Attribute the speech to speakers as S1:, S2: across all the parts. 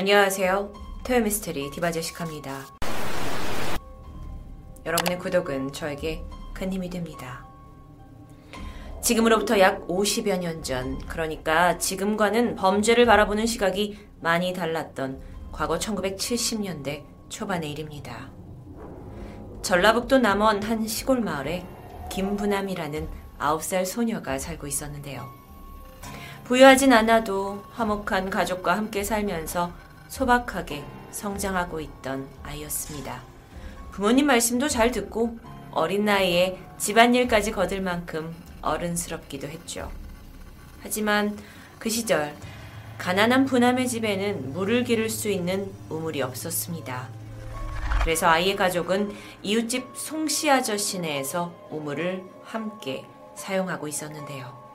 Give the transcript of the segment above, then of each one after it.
S1: 안녕하세요. 토요미스테리 디바제시카입니다. 여러분의 구독은 저에게 큰 힘이 됩니다. 지금으로부터 약 50여 년 전, 그러니까 지금과는 범죄를 바라보는 시각이 많이 달랐던 과거 1970년대 초반의 일입니다. 전라북도 남원 한 시골 마을에 김부남이라는 9살 소녀가 살고 있었는데요. 부유하진 않아도 화목한 가족과 함께 살면서 소박하게 성장하고 있던 아이였습니다. 부모님 말씀도 잘 듣고 어린 나이에 집안일까지 거들 만큼 어른스럽기도 했죠. 하지만 그 시절 가난한 부남의 집에는 물을 기를 수 있는 우물이 없었습니다. 그래서 아이의 가족은 이웃집 송씨 아저씨네에서 우물을 함께 사용하고 있었는데요.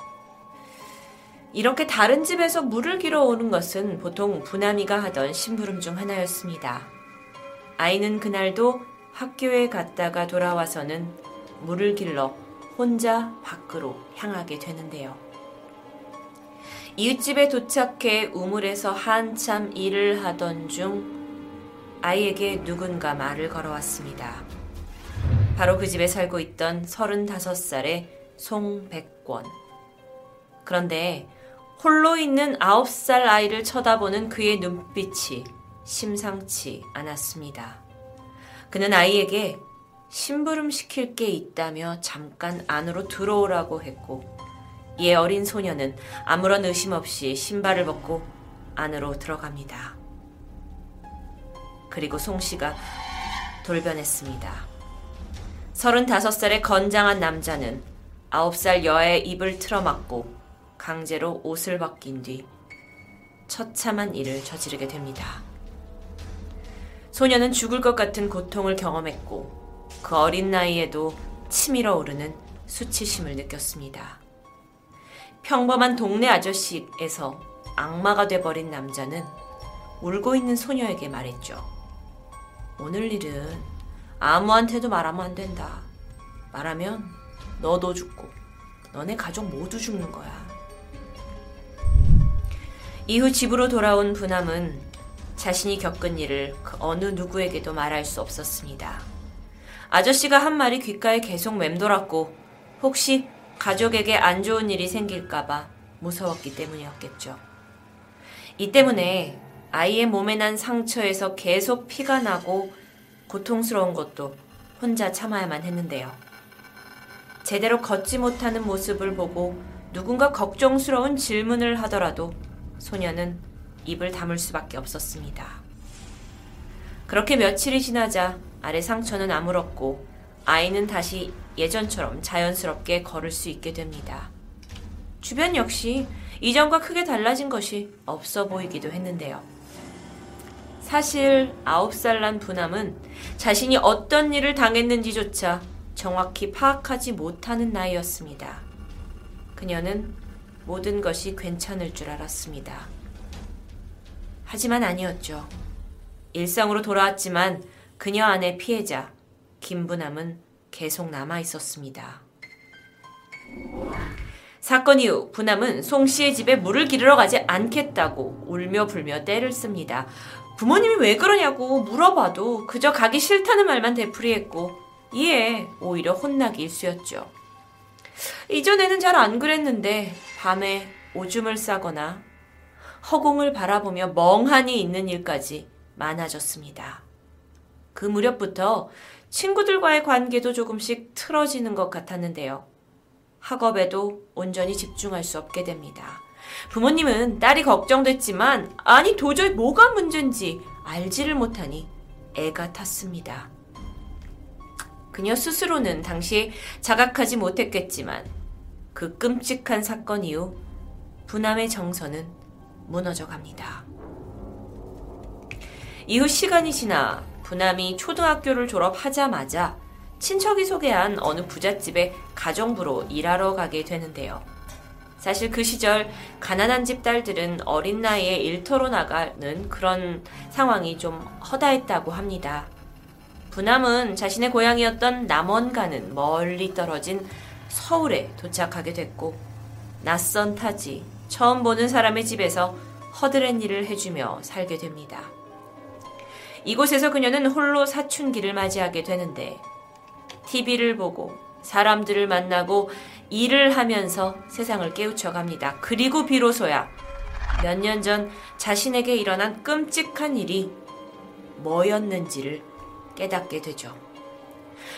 S1: 이렇게 다른 집에서 물을 길어 오는 것은 보통 부남이가 하던 심부름 중 하나였습니다. 아이는 그날도 학교에 갔다가 돌아와서는 물을 길러 혼자 밖으로 향하게 되는데요. 이웃집에 도착해 우물에서 한참 일을 하던 중 아이에게 누군가 말을 걸어왔습니다. 바로 그 집에 살고 있던 35살의 송백권. 그런데 홀로 있는 9살 아이를 쳐다보는 그의 눈빛이 심상치 않았습니다. 그는 아이에게 심부름 시킬 게 있다며 잠깐 안으로 들어오라고 했고, 이에 어린 소녀는 아무런 의심 없이 신발을 벗고 안으로 들어갑니다. 그리고 송 씨가 돌변했습니다. 35살의 건장한 남자는 9살 여아의 입을 틀어막고 강제로 옷을 벗긴 뒤 처참한 일을 저지르게 됩니다. 소녀는 죽을 것 같은 고통을 경험했고 그 어린 나이에도 치밀어 오르는 수치심을 느꼈습니다. 평범한 동네 아저씨에서 악마가 돼버린 남자는 울고 있는 소녀에게 말했죠. 오늘 일은 아무한테도 말하면 안 된다. 말하면 너도 죽고 너네 가족 모두 죽는 거야. 이후 집으로 돌아온 부남은 자신이 겪은 일을 그 어느 누구에게도 말할 수 없었습니다. 아저씨가 한 말이 귓가에 계속 맴돌았고 혹시 가족에게 안 좋은 일이 생길까봐 무서웠기 때문이었겠죠. 이 때문에 아이의 몸에 난 상처에서 계속 피가 나고 고통스러운 것도 혼자 참아야만 했는데요. 제대로 걷지 못하는 모습을 보고 누군가 걱정스러운 질문을 하더라도 소녀는 입을 다물 수밖에 없었습니다. 그렇게 며칠이 지나자 아래 상처는 아물었고 아이는 다시 예전처럼 자연스럽게 걸을 수 있게 됩니다. 주변 역시 이전과 크게 달라진 것이 없어 보이기도 했는데요. 사실 9살 난 부남은 자신이 어떤 일을 당했는지조차 정확히 파악하지 못하는 나이였습니다. 그녀는 모든 것이 괜찮을 줄 알았습니다. 하지만 아니었죠. 일상으로 돌아왔지만 그녀 안의 피해자 김부남은 계속 남아 있었습니다. 사건 이후 부남은 송 씨의 집에 물을 기르러 가지 않겠다고 울며 불며 때를 씁니다. 부모님이 왜 그러냐고 물어봐도 그저 가기 싫다는 말만 되풀이했고 이에 오히려 혼나기 일쑤였죠. 이전에는 잘 안 그랬는데 밤에 오줌을 싸거나 허공을 바라보며 멍하니 있는 일까지 많아졌습니다. 그 무렵부터 친구들과의 관계도 조금씩 틀어지는 것 같았는데요. 학업에도 온전히 집중할 수 없게 됩니다. 부모님은 딸이 걱정됐지만 아니 도저히 뭐가 문제인지 알지를 못하니 애가 탔습니다. 그녀 스스로는 당시 자각하지 못했겠지만 그 끔찍한 사건 이후 부남의 정서는 무너져 갑니다. 이후 시간이 지나 부남이 초등학교를 졸업하자마자 친척이 소개한 어느 부잣집에 가정부로 일하러 가게 되는데요. 사실 그 시절 가난한 집 딸들은 어린 나이에 일터로 나가는 그런 상황이 좀 허다했다고 합니다. 부남은 자신의 고향이었던 남원가는 멀리 떨어진 서울에 도착하게 됐고 낯선 타지 처음 보는 사람의 집에서 허드렛 일을 해주며 살게 됩니다. 이곳에서 그녀는 홀로 사춘기를 맞이하게 되는데 TV를 보고 사람들을 만나고 일을 하면서 세상을 깨우쳐 갑니다. 그리고 비로소야 몇 년 전 자신에게 일어난 끔찍한 일이 뭐였는지를 깨닫게 되죠.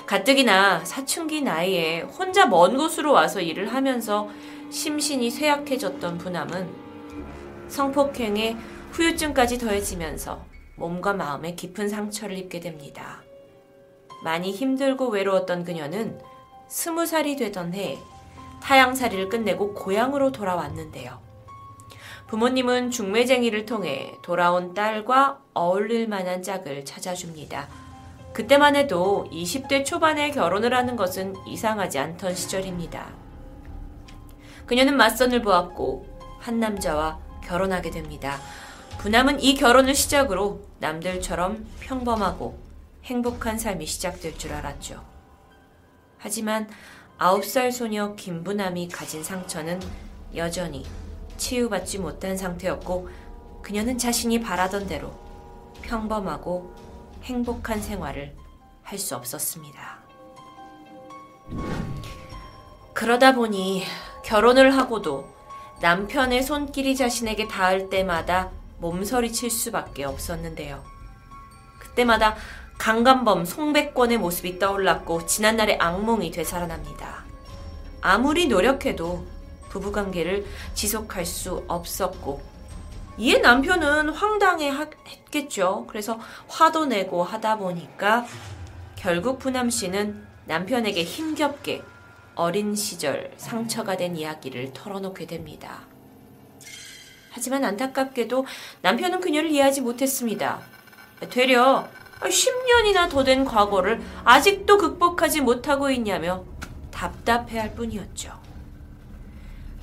S1: 가뜩이나 사춘기 나이에 혼자 먼 곳으로 와서 일을 하면서 심신이 쇠약해졌던 부남은 성폭행에 후유증까지 더해지면서 몸과 마음에 깊은 상처를 입게 됩니다. 많이 힘들고 외로웠던 그녀는 스무 살이 되던 해 타양살이를 끝내고 고향으로 돌아왔는데요. 부모님은 중매쟁이를 통해 돌아온 딸과 어울릴 만한 짝을 찾아줍니다. 그때만 해도 20대 초반에 결혼을 하는 것은 이상하지 않던 시절입니다. 그녀는 맞선을 보았고 한 남자와 결혼하게 됩니다. 부남은 이 결혼을 시작으로 남들처럼 평범하고 행복한 삶이 시작될 줄 알았죠. 하지만 9살 소녀 김부남이 가진 상처는 여전히 치유받지 못한 상태였고 그녀는 자신이 바라던 대로 평범하고 행복한 생활을 할 수 없었습니다. 그러다 보니 결혼을 하고도 남편의 손길이 자신에게 닿을 때마다 몸서리 칠 수밖에 없었는데요. 그때마다 강간범 송백권의 모습이 떠올랐고 지난날의 악몽이 되살아납니다. 아무리 노력해도 부부관계를 지속할 수 없었고 이에 남편은 황당해 했겠죠. 그래서 화도 내고 하다 보니까 결국 부남 씨는 남편에게 힘겹게 어린 시절 상처가 된 이야기를 털어놓게 됩니다. 하지만 안타깝게도 남편은 그녀를 이해하지 못했습니다. 되려 10년이나 더 된 과거를 아직도 극복하지 못하고 있냐며 답답해할 뿐이었죠.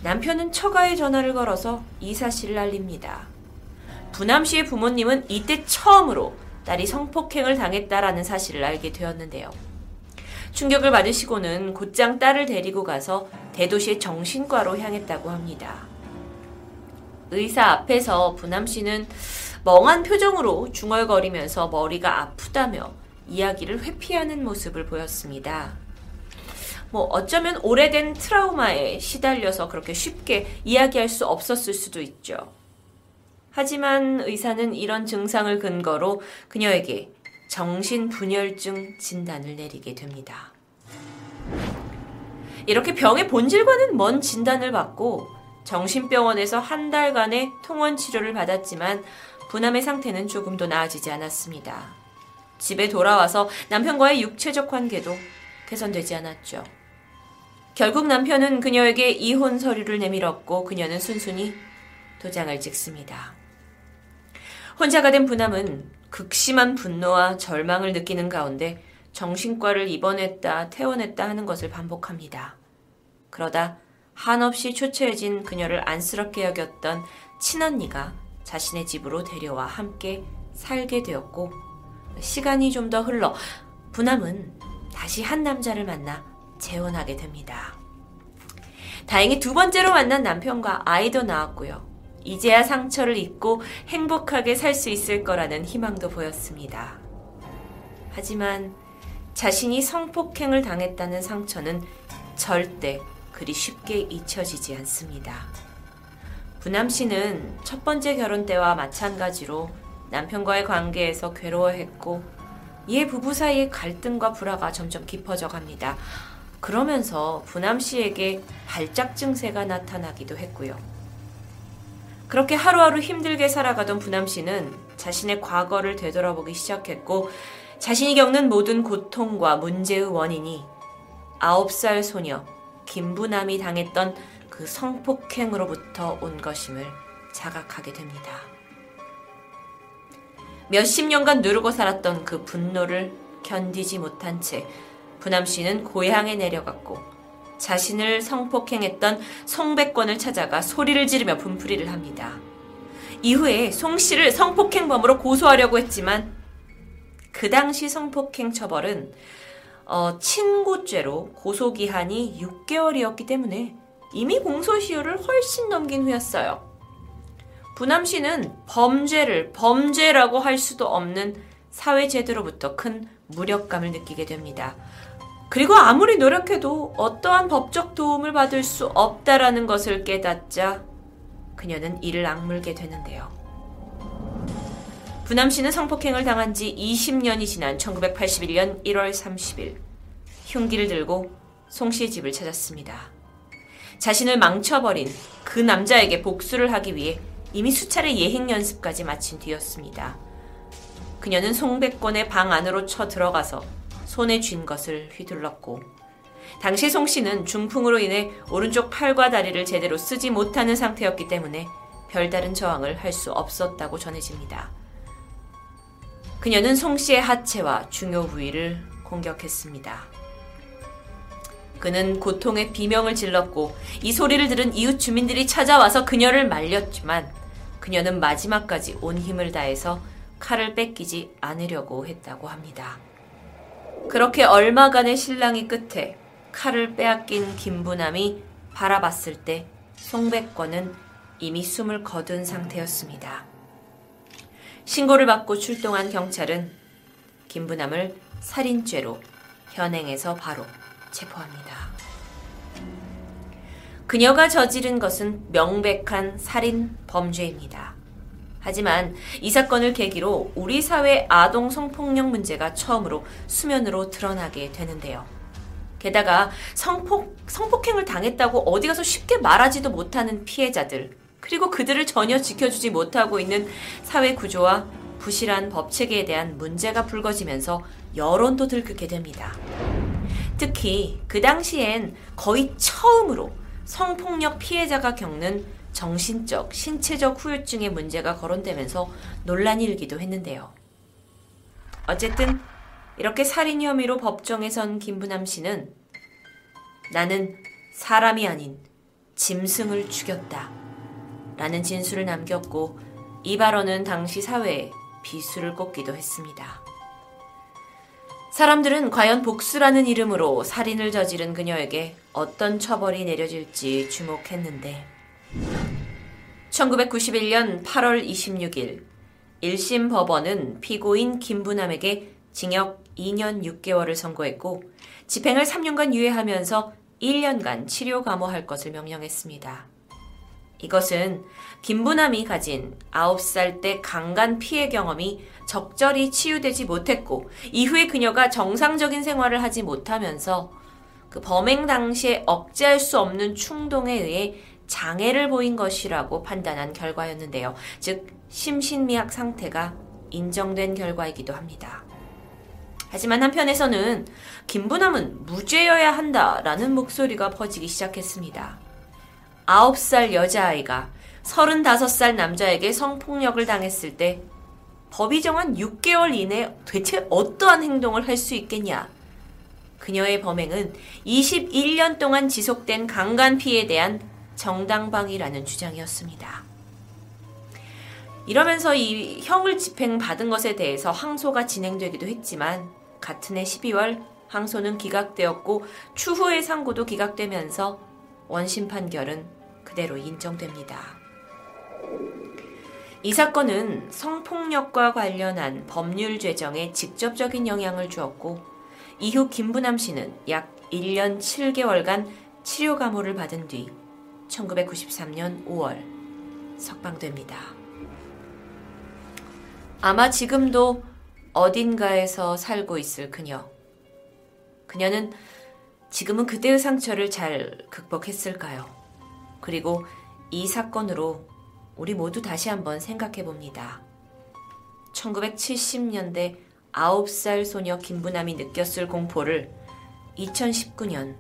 S1: 남편은 처가에 전화를 걸어서 이 사실을 알립니다. 부남 씨의 부모님은 이때 처음으로 딸이 성폭행을 당했다라는 사실을 알게 되었는데요. 충격을 받으시고는 곧장 딸을 데리고 가서 대도시의 정신과로 향했다고 합니다. 의사 앞에서 부남 씨는 멍한 표정으로 중얼거리면서 머리가 아프다며 이야기를 회피하는 모습을 보였습니다. 뭐 어쩌면 오래된 트라우마에 시달려서 그렇게 쉽게 이야기할 수 없었을 수도 있죠. 하지만 의사는 이런 증상을 근거로 그녀에게 정신분열증 진단을 내리게 됩니다. 이렇게 병의 본질과는 먼 진단을 받고 정신병원에서 한 달간의 통원 치료를 받았지만 부남의 상태는 조금도 나아지지 않았습니다. 집에 돌아와서 남편과의 육체적 관계도 개선되지 않았죠. 결국 남편은 그녀에게 이혼 서류를 내밀었고 그녀는 순순히 도장을 찍습니다. 혼자가 된 부남은 극심한 분노와 절망을 느끼는 가운데 정신과를 입원했다, 퇴원했다 하는 것을 반복합니다. 그러다 한없이 초췌해진 그녀를 안쓰럽게 여겼던 친언니가 자신의 집으로 데려와 함께 살게 되었고 시간이 좀 더 흘러 부남은 다시 한 남자를 만나 재혼하게 됩니다. 다행히 두 번째로 만난 남편과 아이도 낳았고요. 이제야 상처를 잊고 행복하게 살 수 있을 거라는 희망도 보였습니다. 하지만 자신이 성폭행을 당했다는 상처는 절대 그리 쉽게 잊혀지지 않습니다. 부남 씨는 첫 번째 결혼 때와 마찬가지로 남편과의 관계에서 괴로워했고 이에 부부 사이의 갈등과 불화가 점점 깊어져 갑니다. 그러면서 부남 씨에게 발작 증세가 나타나기도 했고요. 그렇게 하루하루 힘들게 살아가던 부남 씨는 자신의 과거를 되돌아보기 시작했고 자신이 겪는 모든 고통과 문제의 원인이 9살 소녀 김부남이 당했던 그 성폭행으로부터 온 것임을 자각하게 됩니다. 몇십 년간 누르고 살았던 그 분노를 견디지 못한 채 부남 씨는 고향에 내려갔고 자신을 성폭행했던 송백권을 찾아가 소리를 지르며 분풀이를 합니다. 이후에 송 씨를 성폭행범으로 고소하려고 했지만 그 당시 성폭행 처벌은 어, 친고죄로 고소기한이 6개월이었기 때문에 이미 공소시효를 훨씬 넘긴 후였어요. 부남 씨는 범죄를 범죄라고 할 수도 없는 사회제도로부터 큰 무력감을 느끼게 됩니다. 그리고 아무리 노력해도 어떠한 법적 도움을 받을 수 없다라는 것을 깨닫자 그녀는 이를 악물게 되는데요. 부남 씨는 성폭행을 당한 지 20년이 지난 1981년 1월 30일 흉기를 들고 송 씨의 집을 찾았습니다. 자신을 망쳐버린 그 남자에게 복수를 하기 위해 이미 수차례 예행 연습까지 마친 뒤였습니다. 그녀는 송백권의 방 안으로 쳐 들어가서 손에 쥔 것을 휘둘렀고 당시 송 씨는 중풍으로 인해 오른쪽 팔과 다리를 제대로 쓰지 못하는 상태였기 때문에 별다른 저항을 할 수 없었다고 전해집니다. 그녀는 송 씨의 하체와 중요 부위를 공격했습니다. 그는 고통의 비명을 질렀고 이 소리를 들은 이웃 주민들이 찾아와서 그녀를 말렸지만 그녀는 마지막까지 온 힘을 다해서 칼을 뺏기지 않으려고 했다고 합니다. 그렇게 얼마간의 신랑이 끝에 칼을 빼앗긴 김부남이 바라봤을 때 송백권은 이미 숨을 거둔 상태였습니다. 신고를 받고 출동한 경찰은 김부남을 살인죄로 현행에서 바로 체포합니다. 그녀가 저지른 것은 명백한 살인 범죄입니다. 하지만 이 사건을 계기로 우리 사회 아동 성폭력 문제가 처음으로 수면으로 드러나게 되는데요. 게다가 성폭, 성폭행을 당했다고 어디 가서 쉽게 말하지도 못하는 피해자들, 그리고 그들을 전혀 지켜주지 못하고 있는 사회 구조와 부실한 법 체계에 대한 문제가 불거지면서 여론도 들끓게 됩니다. 특히 그 당시엔 거의 처음으로 성폭력 피해자가 겪는 정신적, 신체적 후유증의 문제가 거론되면서 논란이 일기도 했는데요. 어쨌든 이렇게 살인 혐의로 법정에 선 김부남 씨는 나는 사람이 아닌 짐승을 죽였다. 라는 진술을 남겼고 이 발언은 당시 사회에 비수를 꽂기도 했습니다. 사람들은 과연 복수라는 이름으로 살인을 저지른 그녀에게 어떤 처벌이 내려질지 주목했는데 1991년 8월 26일 1심 법원은 피고인 김부남에게 징역 2년 6개월을 선고했고 집행을 3년간 유예하면서 1년간 치료 감호할 것을 명령했습니다. 이것은 김부남이 가진 9살 때 강간 피해 경험이 적절히 치유되지 못했고 이후에 그녀가 정상적인 생활을 하지 못하면서 그 범행 당시에 억제할 수 없는 충동에 의해 장애를 보인 것이라고 판단한 결과였는데요. 즉 심신미약 상태가 인정된 결과이기도 합니다. 하지만 한편에서는 김부남은 무죄여야 한다라는 목소리가 퍼지기 시작했습니다. 9살 여자아이가 35살 남자에게 성폭력을 당했을 때 법이 정한 6개월 이내 대체 어떠한 행동을 할 수 있겠냐? 그녀의 범행은 21년 동안 지속된 강간 피해에 대한 정당방위라는 주장이었습니다. 이러면서 이 형을 집행받은 것에 대해서 항소가 진행되기도 했지만 같은 해 12월 항소는 기각되었고 추후의 상고도 기각되면서 원심 판결은 그대로 인정됩니다. 이 사건은 성폭력과 관련한 법률 제정에 직접적인 영향을 주었고 이후 김부남 씨는 약 1년 7개월간 치료 감호를 받은 뒤 1993년 5월 석방됩니다. 아마 지금도 어딘가에서 살고 있을 그녀. 그녀는 지금은 그때의 상처를 잘 극복했을까요? 그리고 이 사건으로 우리 모두 다시 한번 생각해 봅니다. 1970년대 9살 소녀 김부남이 느꼈을 공포를 2019년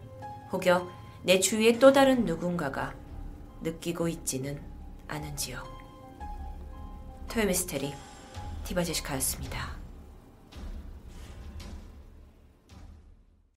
S1: 혹여 내 주위의 또 다른 누군가가 느끼고 있지는 않은지요. 토요미스테리 티바제시카였습니다.